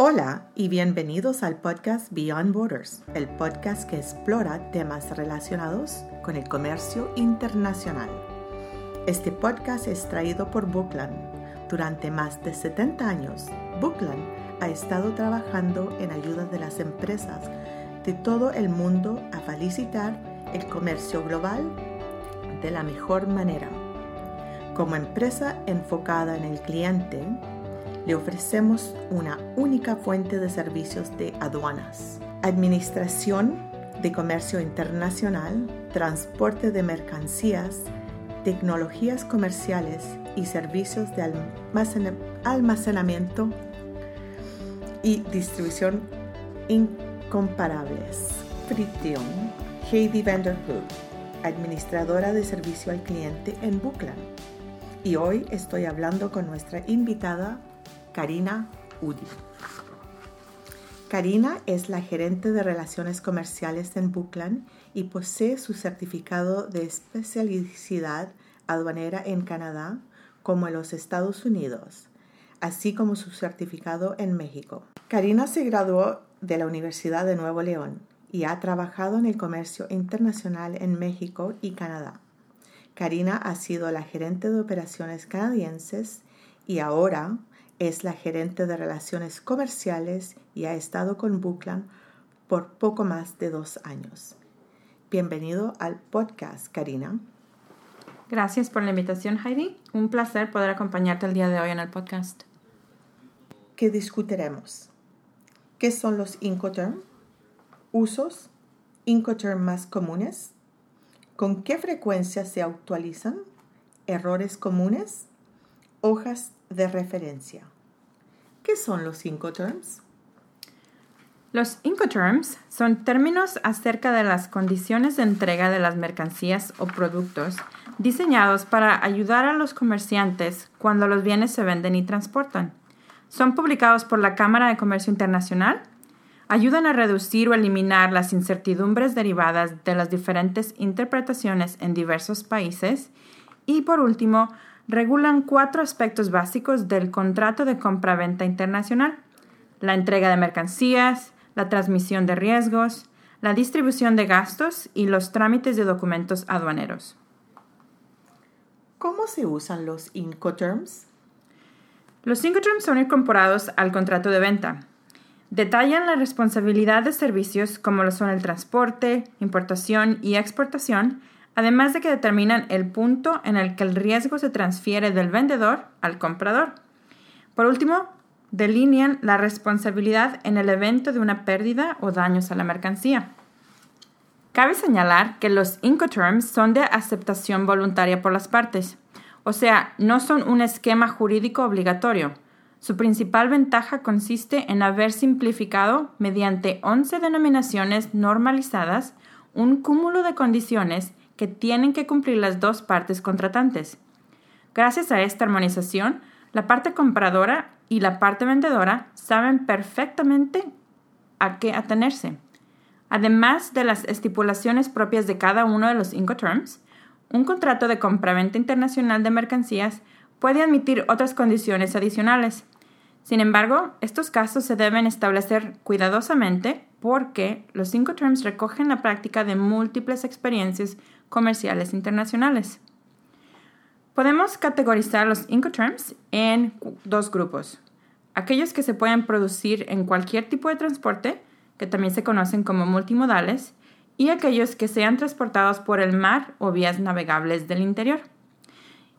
Hola y bienvenidos al podcast Beyond Borders, el podcast que explora temas relacionados con el comercio internacional. Este podcast es traído por Bookland. Durante más de 70 años, Bookland ha estado trabajando en ayuda de las empresas de todo el mundo a felicitar el comercio global de la mejor manera. Como empresa enfocada en el cliente, le ofrecemos una única fuente de servicios de aduanas, administración de comercio internacional, transporte de mercancías, tecnologías comerciales y servicios de almacenamiento y distribución incomparables. Frition, Heidi Vanderpool, administradora de servicio al cliente en Bookland. Y hoy estoy hablando con nuestra invitada Karina Udi. Karina es la gerente de relaciones comerciales en Bookland y posee su certificado de especialidad aduanera en Canadá como en los Estados Unidos, así como su certificado en México. Karina se graduó de la Universidad de Nuevo León y ha trabajado en el comercio internacional en México y Canadá. Karina ha sido la gerente de operaciones canadienses y ahora es la gerente de relaciones comerciales y ha estado con Bookland por poco más de dos años. Bienvenido al podcast, Karina. Gracias por la invitación, Heidi. Un placer poder acompañarte el día de hoy en el podcast. ¿Qué discutiremos? ¿Qué son los Incoterm? ¿Usos? Incoterm más comunes? ¿Con qué frecuencia se actualizan? ¿Errores comunes? Hojas de referencia. ¿Qué son los Incoterms? Los Incoterms son términos acerca de las condiciones de entrega de las mercancías o productos diseñados para ayudar a los comerciantes cuando los bienes se venden y transportan. Son publicados por la Cámara de Comercio Internacional, ayudan a reducir o eliminar las incertidumbres derivadas de las diferentes interpretaciones en diversos países y, por último, regulan cuatro aspectos básicos del contrato de compra-venta internacional. La entrega de mercancías, la transmisión de riesgos, la distribución de gastos y los trámites de documentos aduaneros. ¿Cómo se usan los Incoterms? Los Incoterms son incorporados al contrato de venta. Detallan la responsabilidad de servicios como lo son el transporte, importación y exportación, además de que determinan el punto en el que el riesgo se transfiere del vendedor al comprador. Por último, delinean la responsabilidad en el evento de una pérdida o daños a la mercancía. Cabe señalar que los Incoterms son de aceptación voluntaria por las partes, o sea, no son un esquema jurídico obligatorio. Su principal ventaja consiste en haber simplificado, mediante 11 denominaciones normalizadas, un cúmulo de condiciones que tienen que cumplir las dos partes contratantes. Gracias a esta armonización, la parte compradora y la parte vendedora saben perfectamente a qué atenerse. Además de las estipulaciones propias de cada uno de los Incoterms, un contrato de compraventa internacional de mercancías puede admitir otras condiciones adicionales. Sin embargo, estos casos se deben establecer cuidadosamente porque los Incoterms recogen la práctica de múltiples experiencias comerciales internacionales. Podemos categorizar los Incoterms en dos grupos. Aquellos que se pueden producir en cualquier tipo de transporte, que también se conocen como multimodales, y aquellos que sean transportados por el mar o vías navegables del interior.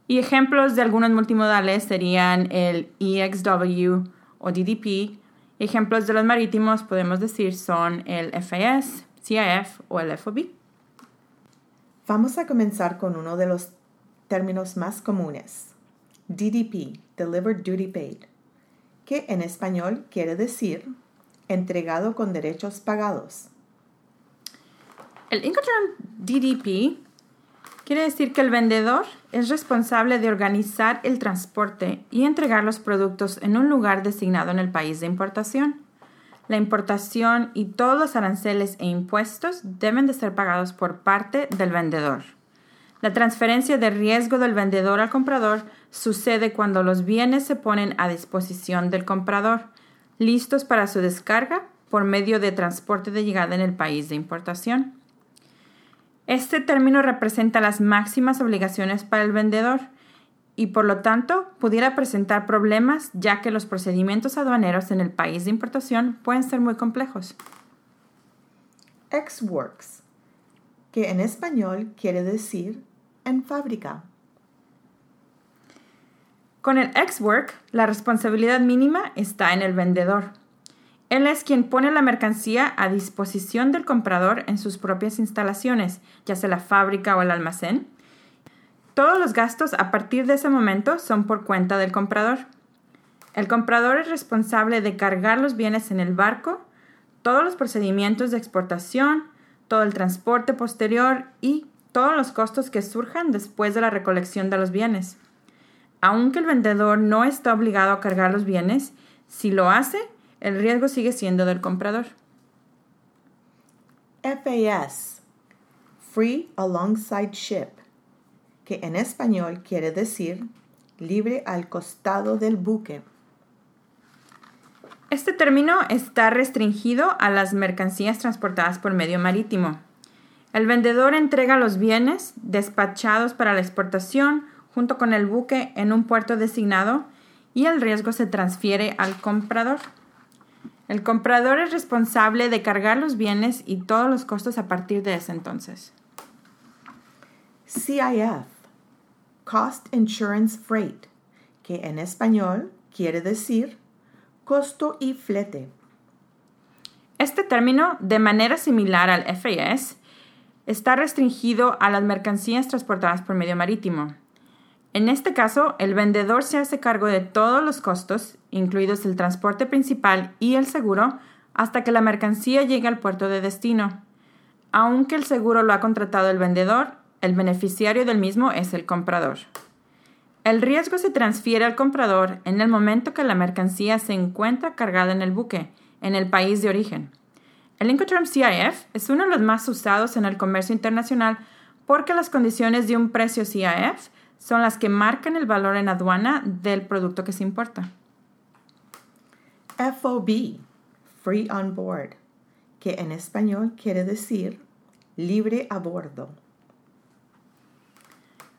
Y ejemplos de algunos multimodales serían el EXW o DDP. Ejemplos de los marítimos podemos decir son el FAS, CIF o el FOB. Vamos a comenzar con uno de los términos más comunes, DDP, Delivered Duty Paid, que en español quiere decir entregado con derechos pagados. El Incoterm DDP quiere decir que el vendedor es responsable de organizar el transporte y entregar los productos en un lugar designado en el país de importación la importación y todos los aranceles e impuestos deben de ser pagados por parte del vendedor. La transferencia de riesgo del vendedor al comprador sucede cuando los bienes se ponen a disposición del comprador. listos para su descarga por medio de transporte de llegada en el país de importación. Este término representa las máximas obligaciones para el vendedor y por lo tanto pudiera presentar problemas ya que los procedimientos aduaneros en el país de importación pueden ser muy complejos. Ex-works, que en español quiere decir en fábrica. Con el ex-work, la responsabilidad mínima está en el vendedor. Él es quien pone la mercancía a disposición del comprador en sus propias instalaciones, ya sea la fábrica o el almacén. Todos los gastos a partir de ese momento son por cuenta del comprador. El comprador es responsable de cargar los bienes en el barco, todos los procedimientos de exportación, todo el transporte posterior y todos los costos que surjan después de la recolección de los bienes. Aunque el vendedor no está obligado a cargar los bienes, si lo hace, el riesgo sigue siendo del comprador. FAS, Free Alongside Ship, que en español quiere decir libre al costado del buque. Este término está restringido a las mercancías transportadas por medio marítimo. El vendedor entrega los bienes despachados para la exportación junto con el buque en un puerto designado y el riesgo se transfiere al comprador. El comprador es responsable de cargar los bienes y todos los costos a partir de ese entonces. CIF, Cost Insurance Freight, que en español quiere decir costo y flete. Este término, de manera similar al FAS, está restringido a las mercancías transportadas por medio marítimo. En este caso, el vendedor se hace cargo de todos los costos, incluidos el transporte principal y el seguro, hasta que la mercancía llegue al puerto de destino. Aunque el seguro lo ha contratado el vendedor, el beneficiario del mismo es el comprador. El riesgo se transfiere al comprador en el momento que la mercancía se encuentra cargada en el buque, en el país de origen. El Incoterm CIF es uno de los más usados en el comercio internacional porque las condiciones de un precio CIF son las que marcan el valor en aduana del producto que se importa. FOB, Free on Board, que en español quiere decir libre a bordo.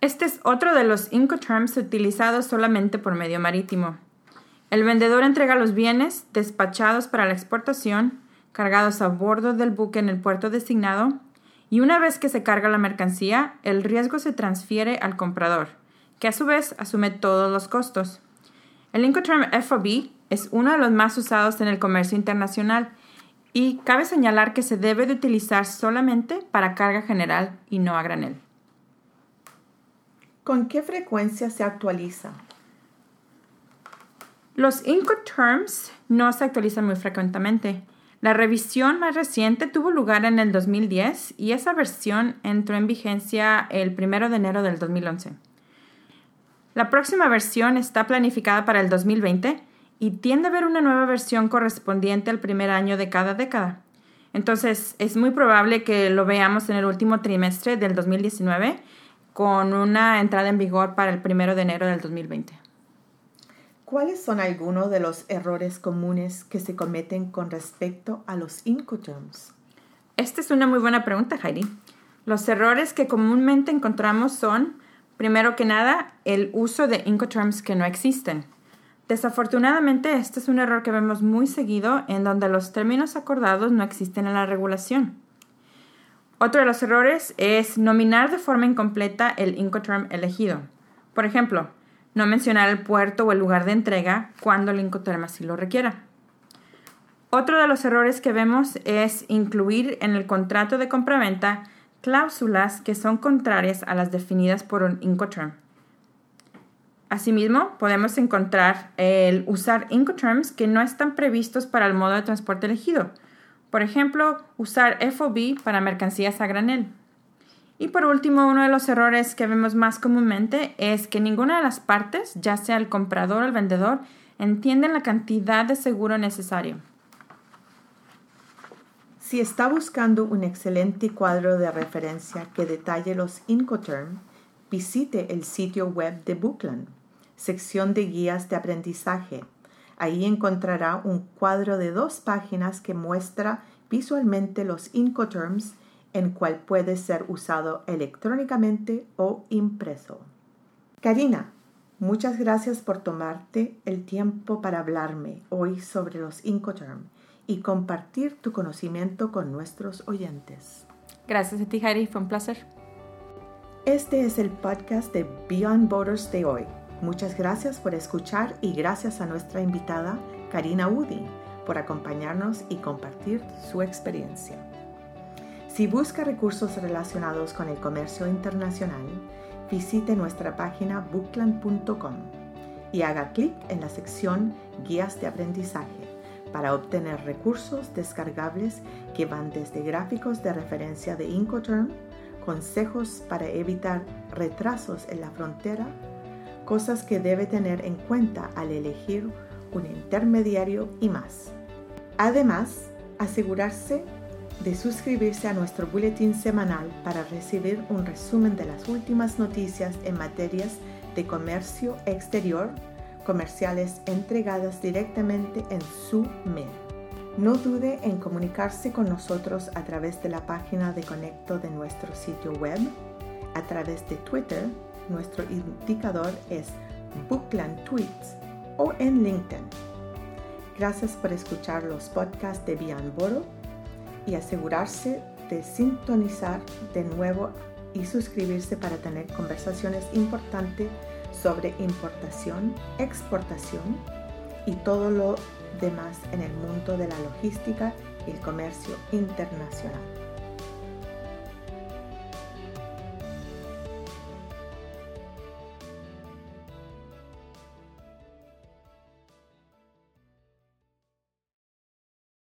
Este es otro de los Incoterms utilizados solamente por medio marítimo. El vendedor entrega los bienes despachados para la exportación, cargados a bordo del buque en el puerto designado, y una vez que se carga la mercancía, el riesgo se transfiere al comprador, que a su vez asume todos los costos. El Incoterm FOB es uno de los más usados en el comercio internacional y cabe señalar que se debe de utilizar solamente para carga general y no a granel. ¿Con qué frecuencia se actualiza? Los Incoterms no se actualizan muy frecuentemente. La revisión más reciente tuvo lugar en el 2010 y esa versión entró en vigencia el 1 de enero del 2011. La próxima versión está planificada para el 2020 y tiende a haber una nueva versión correspondiente al primer año de cada década. Entonces, es muy probable que lo veamos en el último trimestre del 2019 con una entrada en vigor para el 1 de enero del 2020. ¿Cuáles son algunos de los errores comunes que se cometen con respecto a los Incoterms? Esta es una muy buena pregunta, Heidi. Los errores que comúnmente encontramos son, primero que nada, el uso de Incoterms que no existen. Desafortunadamente, este es un error que vemos muy seguido en donde los términos acordados no existen en la regulación. Otro de los errores es nominar de forma incompleta el Incoterm elegido. Por ejemplo, no mencionar el puerto o el lugar de entrega cuando el Incoterm así lo requiera. Otro de los errores que vemos es incluir en el contrato de compraventa cláusulas que son contrarias a las definidas por un Incoterm. Asimismo, podemos encontrar el usar Incoterms que no están previstos para el modo de transporte elegido. Por ejemplo, usar FOB para mercancías a granel. Y por último, uno de los errores que vemos más comúnmente es que ninguna de las partes, ya sea el comprador o el vendedor, entienden la cantidad de seguro necesario. Si está buscando un excelente cuadro de referencia que detalle los Incoterm, visite el sitio web de Bookland, sección de guías de aprendizaje. Ahí encontrará un cuadro de dos páginas que muestra visualmente los Incoterms en cual puede ser usado electrónicamente o impreso. Karina, muchas gracias por tomarte el tiempo para hablarme hoy sobre los Incoterm y compartir tu conocimiento con nuestros oyentes. Gracias a ti, Heidi, fue un placer. Este es el podcast de Beyond Borders de hoy. Muchas gracias por escuchar y gracias a nuestra invitada, Karina Udi, por acompañarnos y compartir su experiencia. Si busca recursos relacionados con el comercio internacional, visite nuestra página bookland.com y haga clic en la sección Guías de aprendizaje para obtener recursos descargables que van desde gráficos de referencia de Incoterm, consejos para evitar retrasos en la frontera, cosas que debe tener en cuenta al elegir un intermediario y más. Además, asegurarse de suscribirse a nuestro boletín semanal para recibir un resumen de las últimas noticias en materias de comercio exterior, comerciales entregadas directamente en su mail. No dude en comunicarse con nosotros a través de la página de conecto de nuestro sitio web, a través de Twitter, nuestro indicador es Bookland Tweets o en LinkedIn. Gracias por escuchar los podcasts de Beyond Boro y asegurarse de sintonizar de nuevo y suscribirse para tener conversaciones importantes sobre importación, exportación y todo lo demás en el mundo de la logística y el comercio internacional.